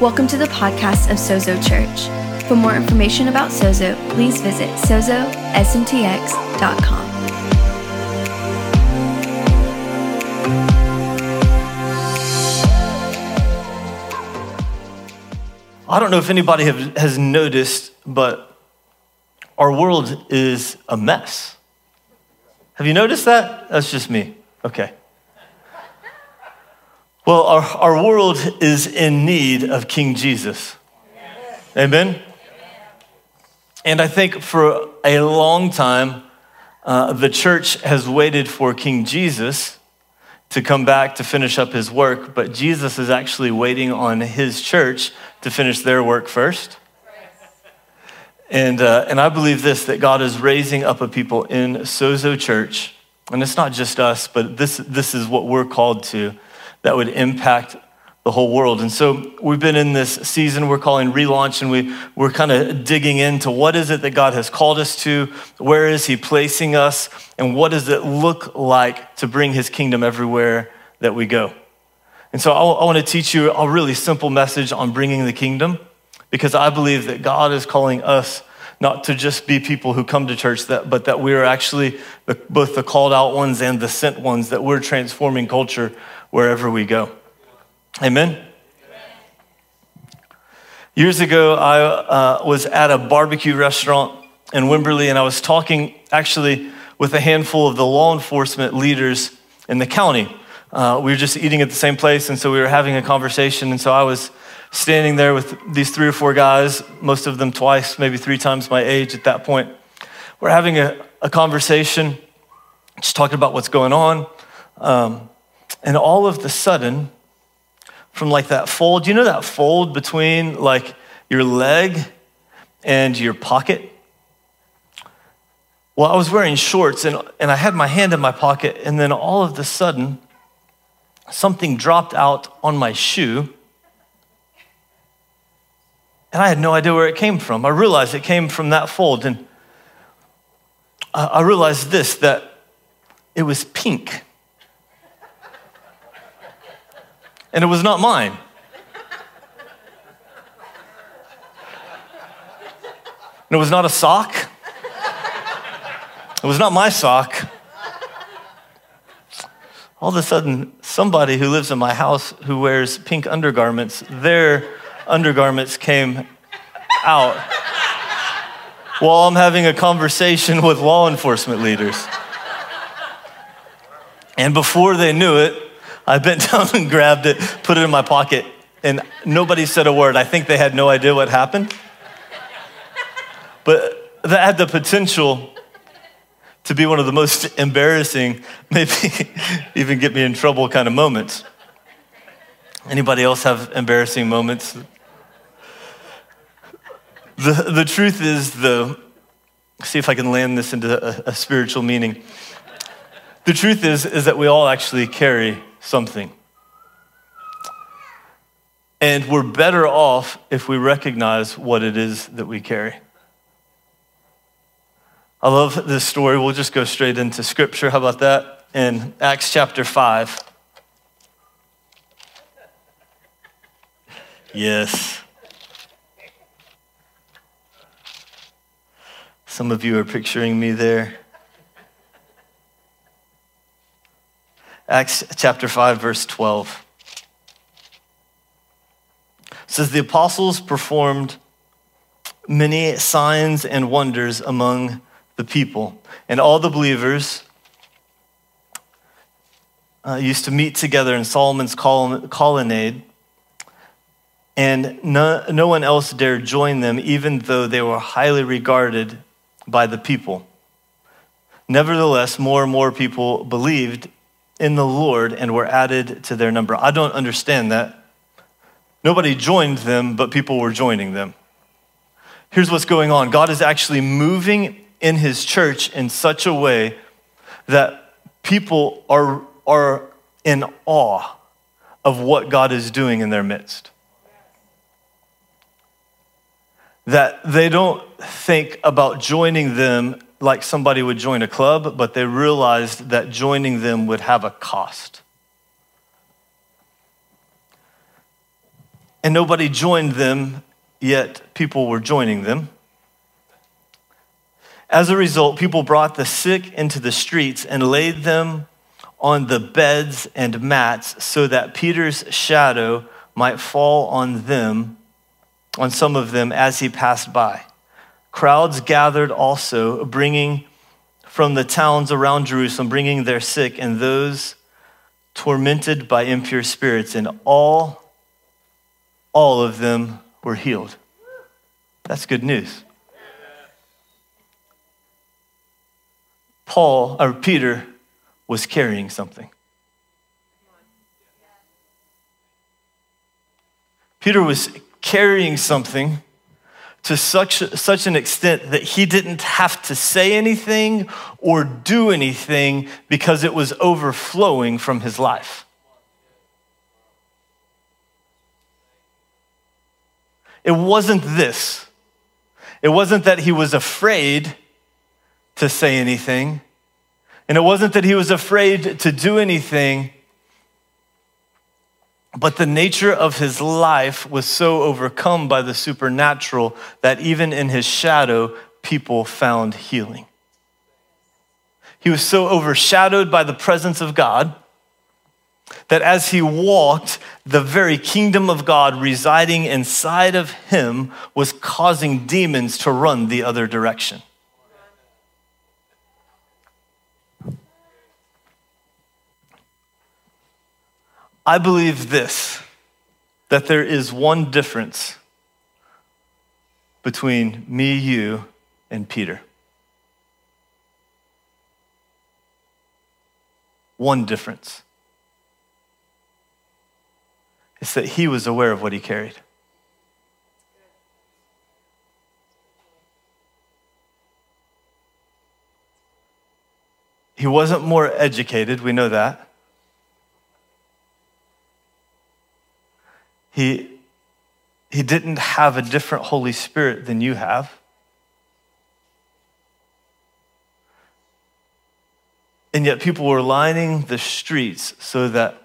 Welcome to the podcast of Sozo Church. For more information about Sozo, please visit sozosmtx.com. I don't know if anybody have, has noticed, but our world is a mess. Have you noticed that? That's just me. Okay. Well, our, our world is in need of King Jesus. Amen? And I think for a long time, uh, the church has waited for King Jesus to come back to finish up his work, but Jesus is actually waiting on his church to finish their work first. And, uh, and I believe this that God is raising up a people in Sozo Church, and it's not just us, but this, this is what we're called to, that would impact the whole world. And so we've been in this season we're calling relaunch, and we, we're kind of digging into what is it that God has called us to, where is He placing us, and what does it look like to bring His kingdom everywhere that we go. And so I, I want to teach you a really simple message on bringing the kingdom because I believe that God is calling us not to just be people who come to church, that, but that we are actually the, both the called out ones and the sent ones, that we're transforming culture wherever we go. Amen? Years ago, I uh, was at a barbecue restaurant in Wimberley, and I was talking actually with a handful of the law enforcement leaders in the county. Uh, we were just eating at the same place, and so we were having a conversation. And so I was standing there with these three or four guys, most of them twice, maybe three times my age at that point. We're having a, a conversation, just talking about what's going on. Um, and all of the sudden, from like that fold, you know that fold between like your leg and your pocket? Well, I was wearing shorts and, and I had my hand in my pocket, and then all of the sudden, something dropped out on my shoe. And I had no idea where it came from. I realized it came from that fold. And I realized this that it was pink. And it was not mine. And it was not a sock. It was not my sock. All of a sudden, somebody who lives in my house who wears pink undergarments, their undergarments came out while I'm having a conversation with law enforcement leaders. And before they knew it, I bent down and grabbed it, put it in my pocket, and nobody said a word. I think they had no idea what happened. But that had the potential to be one of the most embarrassing, maybe even get me in trouble kind of moments. Anybody else have embarrassing moments? The, the truth is, the, see if I can land this into a, a spiritual meaning. The truth is, is that we all actually carry something. And we're better off if we recognize what it is that we carry. I love this story. We'll just go straight into scripture. How about that? In Acts chapter 5. Yes. Some of you are picturing me there. Acts chapter 5, verse 12. It says, The apostles performed many signs and wonders among the people, and all the believers uh, used to meet together in Solomon's colonnade, and no, no one else dared join them, even though they were highly regarded by the people. Nevertheless, more and more people believed in the Lord and were added to their number. I don't understand that. Nobody joined them, but people were joining them. Here's what's going on God is actually moving in his church in such a way that people are, are in awe of what God is doing in their midst. That they don't think about joining them like somebody would join a club, but they realized that joining them would have a cost. and nobody joined them, yet people were joining them. As a result, people brought the sick into the streets and laid them on the beds and mats so that Peter's shadow might fall on them, on some of them as he passed by. Crowds gathered also, bringing from the towns around Jerusalem, bringing their sick and those tormented by impure spirits, and all, all of them were healed. That's good news. Paul or Peter was carrying something. Peter was carrying something to such, such an extent that he didn't have to say anything or do anything because it was overflowing from his life. It wasn't this. It wasn't that he was afraid to say anything. And it wasn't that he was afraid to do anything, but the nature of his life was so overcome by the supernatural that even in his shadow, people found healing. He was so overshadowed by the presence of God that as he walked, the very kingdom of God residing inside of him was causing demons to run the other direction. I believe this that there is one difference between me, you, and Peter. One difference. It's that he was aware of what he carried. He wasn't more educated, we know that. He, he didn't have a different Holy Spirit than you have. And yet, people were lining the streets so that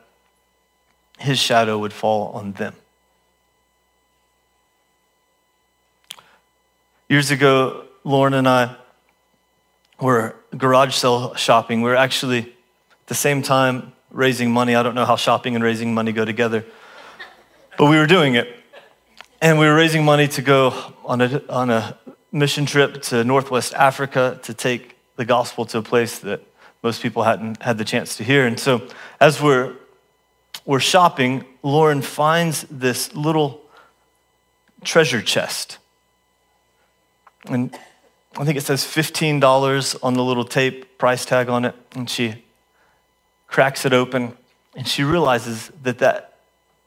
his shadow would fall on them. Years ago, Lauren and I were garage sale shopping. We were actually at the same time raising money. I don't know how shopping and raising money go together. But we were doing it. And we were raising money to go on a, on a mission trip to Northwest Africa to take the gospel to a place that most people hadn't had the chance to hear. And so as we're, we're shopping, Lauren finds this little treasure chest. And I think it says $15 on the little tape price tag on it. And she cracks it open and she realizes that that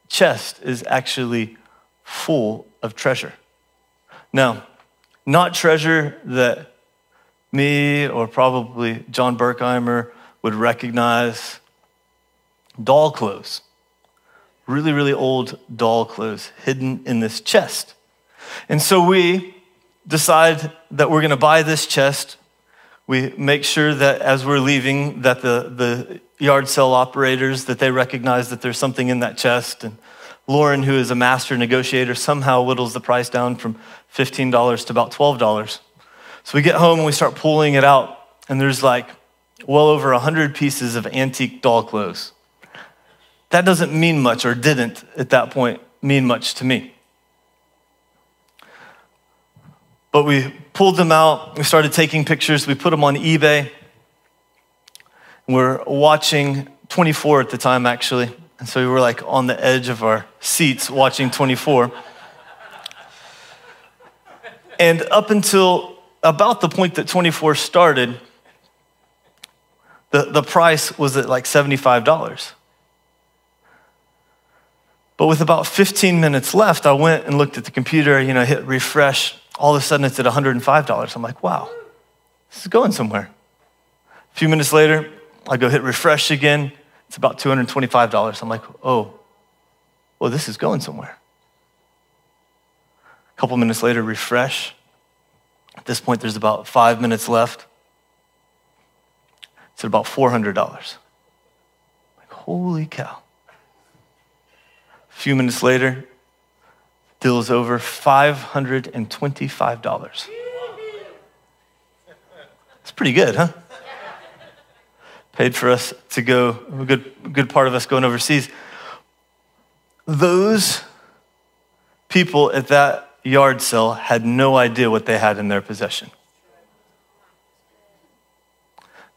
chest is actually full of treasure. Now, not treasure that me or probably John Berkheimer would recognize doll clothes, really, really old doll clothes hidden in this chest. And so we decide that we're going to buy this chest. We make sure that as we're leaving that the, the yard sale operators that they recognize that there's something in that chest. And Lauren, who is a master negotiator, somehow whittles the price down from $15 to about $12. So we get home and we start pulling it out, and there's like well over 100 pieces of antique doll clothes. That doesn't mean much, or didn't at that point mean much to me. But we pulled them out, we started taking pictures, we put them on eBay. We're watching 24 at the time, actually. And so we were like on the edge of our seats watching 24. And up until about the point that 24 started, the, the price was at like $75. But with about 15 minutes left, I went and looked at the computer, you know, hit refresh. All of a sudden, it's at $105. I'm like, wow, this is going somewhere. A few minutes later, I go hit refresh again. It's about $225. I'm like, oh, well, this is going somewhere. A couple minutes later, refresh. At this point, there's about five minutes left. It's at about $400. Like, holy cow. A few minutes later, deal is over $525. It's pretty good, huh? Paid for us to go, a good, good part of us going overseas. Those people at that yard sale had no idea what they had in their possession.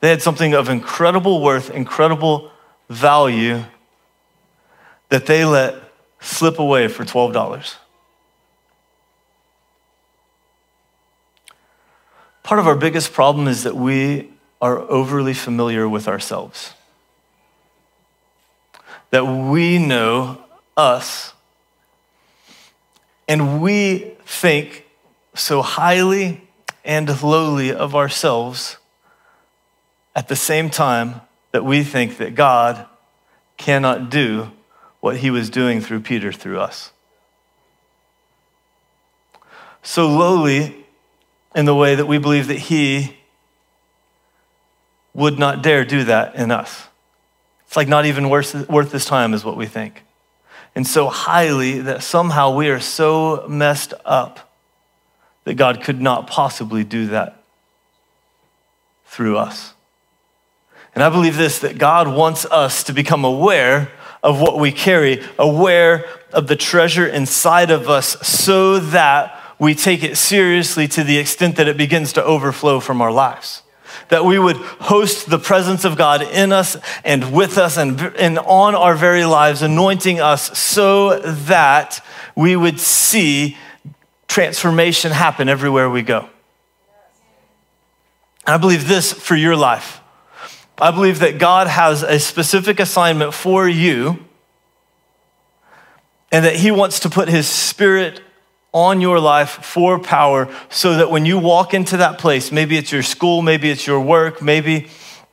They had something of incredible worth, incredible value that they let slip away for $12. Part of our biggest problem is that we are overly familiar with ourselves. That we know us and we think so highly and lowly of ourselves at the same time that we think that God cannot do what he was doing through Peter through us. So lowly in the way that we believe that he would not dare do that in us. It's like not even worth, worth his time, is what we think. And so highly that somehow we are so messed up that God could not possibly do that through us. And I believe this that God wants us to become aware of what we carry, aware of the treasure inside of us, so that we take it seriously to the extent that it begins to overflow from our lives. That we would host the presence of God in us and with us and, and on our very lives, anointing us so that we would see transformation happen everywhere we go. I believe this for your life I believe that God has a specific assignment for you and that He wants to put His Spirit on your life for power so that when you walk into that place, maybe it's your school, maybe it's your work, maybe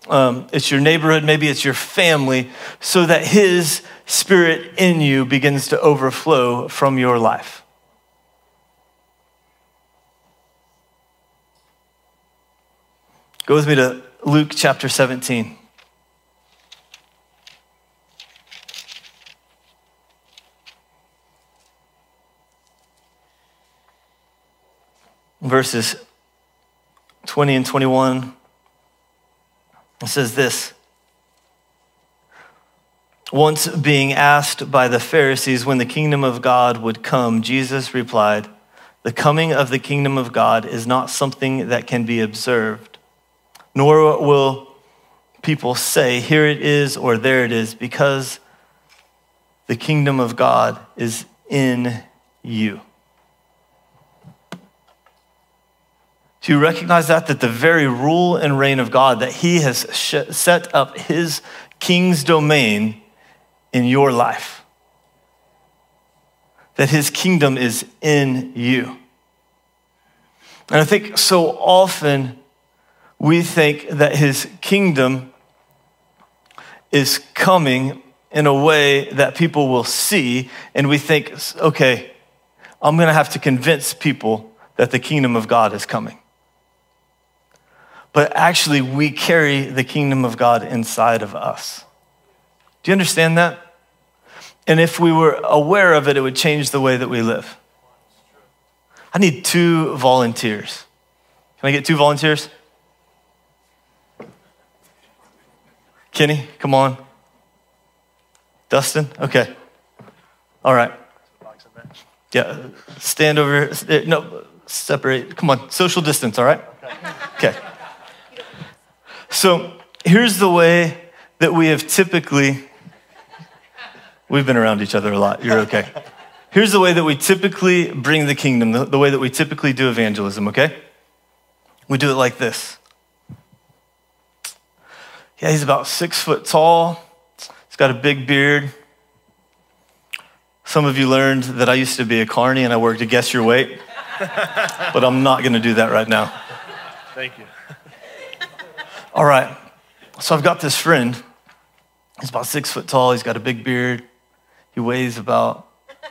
um, it's your neighborhood, maybe it's your family, so that His Spirit in you begins to overflow from your life. Go with me to Luke chapter 17. Verses 20 and 21. It says this. Once being asked by the Pharisees when the kingdom of God would come, Jesus replied, The coming of the kingdom of God is not something that can be observed nor will people say, Here it is or there it is, because the kingdom of God is in you. Do you recognize that? That the very rule and reign of God, that He has set up His king's domain in your life, that His kingdom is in you. And I think so often we think that his kingdom is coming in a way that people will see, and we think, okay, I'm gonna have to convince people that the kingdom of God is coming. But actually, we carry the kingdom of God inside of us. Do you understand that? And if we were aware of it, it would change the way that we live. I need two volunteers. Can I get two volunteers? Kenny, come on. Dustin? Okay. All right. Yeah, stand over. Eh, no, separate. Come on, social distance, all right? Okay. So here's the way that we have typically, we've been around each other a lot. You're okay. Here's the way that we typically bring the kingdom, the, the way that we typically do evangelism, okay? We do it like this. Yeah, he's about six foot tall. He's got a big beard. Some of you learned that I used to be a carny and I worked to guess your weight, but I'm not going to do that right now. Thank you. All right. So I've got this friend. He's about six foot tall. He's got a big beard. He weighs about,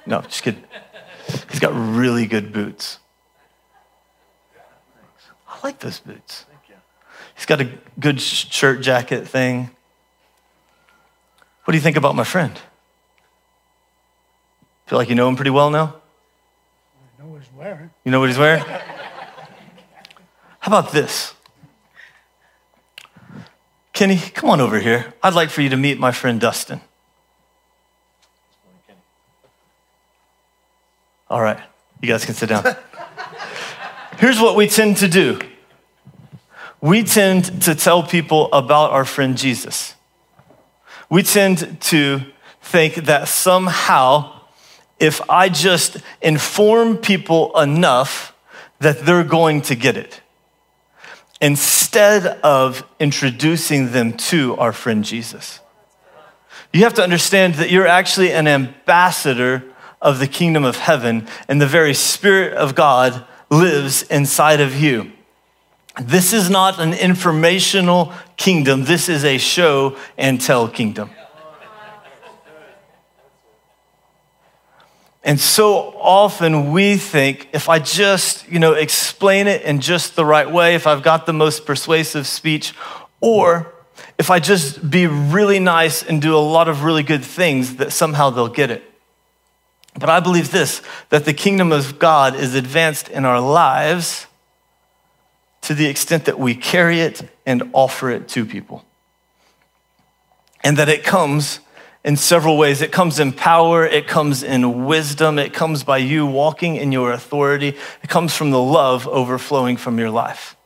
no, just kidding. He's got really good boots. I like those boots. He's got a good shirt jacket thing. What do you think about my friend? Feel like you know him pretty well now? I know what he's wearing. You know what he's wearing? How about this? Kenny, come on over here. I'd like for you to meet my friend Dustin. All right, you guys can sit down. Here's what we tend to do we tend to tell people about our friend Jesus. We tend to think that somehow, if I just inform people enough, that they're going to get it. Instead of introducing them to our friend Jesus. You have to understand that you're actually an ambassador of the kingdom of heaven, and the very Spirit of God lives inside of you. This is not an informational kingdom, this is a show and tell kingdom. And so often we think if I just, you know, explain it in just the right way, if I've got the most persuasive speech, or if I just be really nice and do a lot of really good things, that somehow they'll get it. But I believe this that the kingdom of God is advanced in our lives to the extent that we carry it and offer it to people. And that it comes in several ways. It comes in power, it comes in wisdom, it comes by you walking in your authority, it comes from the love overflowing from your life.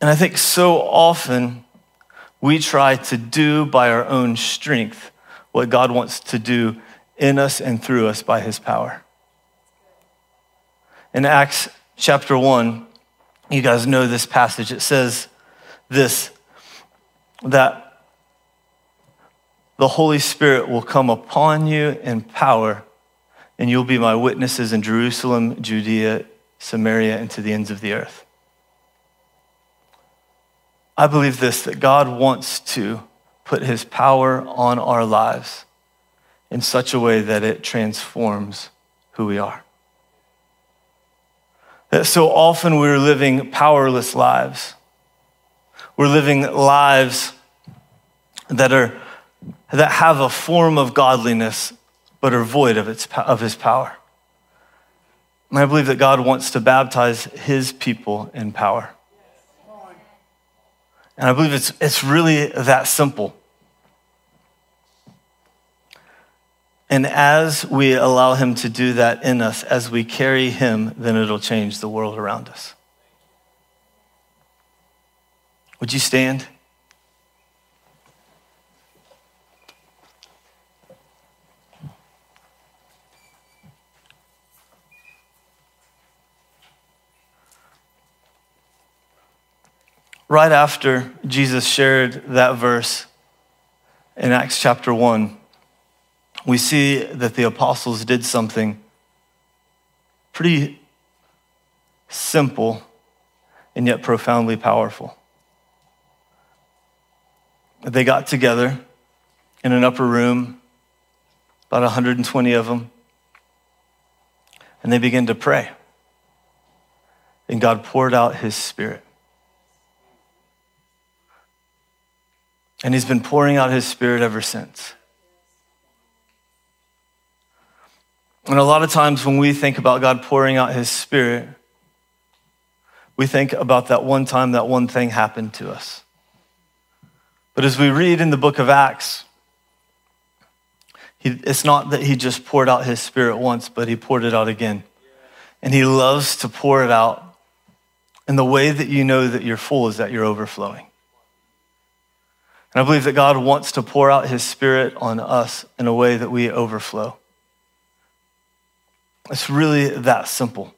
And I think so often we try to do by our own strength what God wants to do in us and through us by his power. In Acts chapter 1, you guys know this passage. It says this that the Holy Spirit will come upon you in power, and you'll be my witnesses in Jerusalem, Judea, Samaria, and to the ends of the earth. I believe this that God wants to put his power on our lives in such a way that it transforms who we are. That so often we're living powerless lives. We're living lives that are that have a form of godliness but are void of its of his power. And I believe that God wants to baptize his people in power. And I believe it's, it's really that simple. And as we allow Him to do that in us, as we carry Him, then it'll change the world around us. Would you stand? right after Jesus shared that verse in Acts chapter 1, we see that the apostles did something pretty simple and yet profoundly powerful. They got together in an upper room, about 120 of them, and they began to pray. And God poured out his spirit. And he's been pouring out his spirit ever since. And a lot of times when we think about God pouring out his spirit, we think about that one time that one thing happened to us. But as we read in the book of Acts, he, it's not that he just poured out his spirit once, but he poured it out again. And he loves to pour it out. And the way that you know that you're full is that you're overflowing. And I believe that God wants to pour out his spirit on us in a way that we overflow. It's really that simple.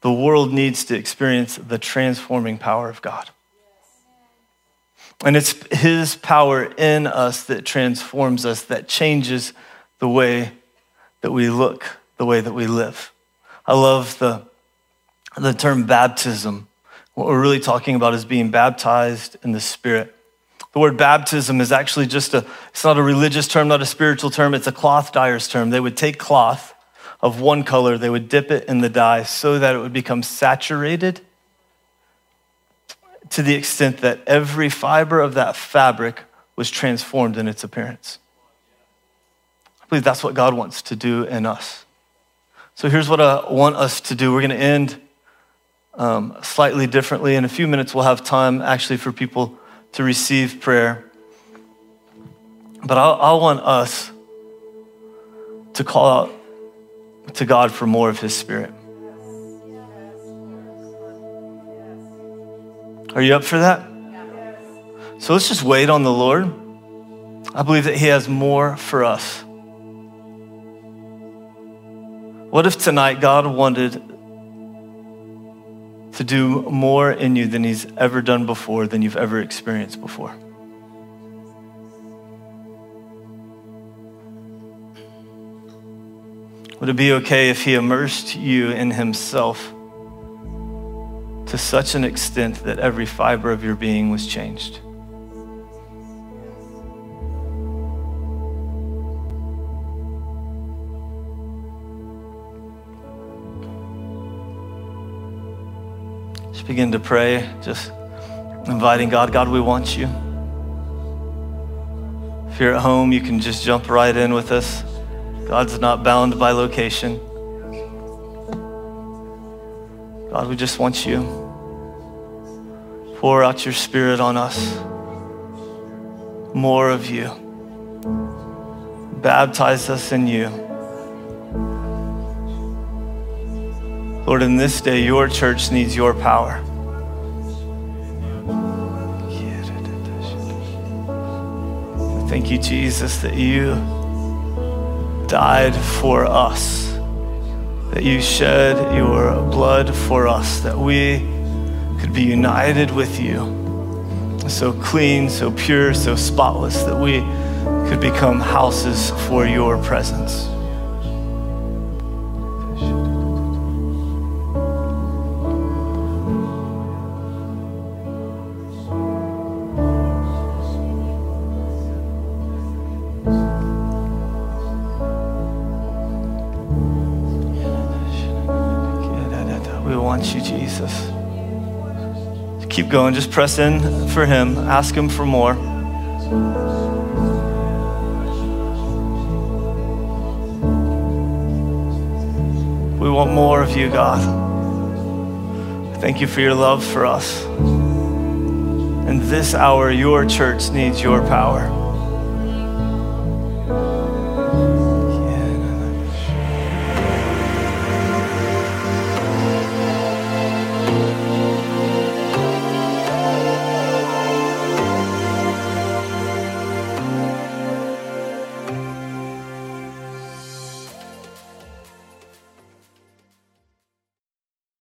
The world needs to experience the transforming power of God. And it's his power in us that transforms us, that changes the way that we look, the way that we live. I love the, the term baptism what we're really talking about is being baptized in the Spirit. The word baptism is actually just a, it's not a religious term, not a spiritual term, it's a cloth dyer's term. They would take cloth of one color, they would dip it in the dye so that it would become saturated to the extent that every fiber of that fabric was transformed in its appearance. I believe that's what God wants to do in us. So here's what I want us to do. We're going to end um, slightly differently. In a few minutes, we'll have time actually for people to receive prayer. But I, I want us to call out to God for more of His Spirit. Are you up for that? So let's just wait on the Lord. I believe that He has more for us. What if tonight God wanted to do more in you than He's ever done before, than you've ever experienced before? Would it be okay if He immersed you in Himself to such an extent that every fiber of your being was changed? Just begin to pray, just inviting God, God, we want you. If you're at home, you can just jump right in with us. God's not bound by location. God, we just want you. Pour out your spirit on us. More of you. Baptize us in you. Lord, in this day, your church needs your power. Thank you, Jesus, that you died for us, that you shed your blood for us, that we could be united with you. So clean, so pure, so spotless, that we could become houses for your presence. Keep going. Just press in for Him. Ask Him for more. We want more of you, God. Thank you for your love for us. In this hour, your church needs your power.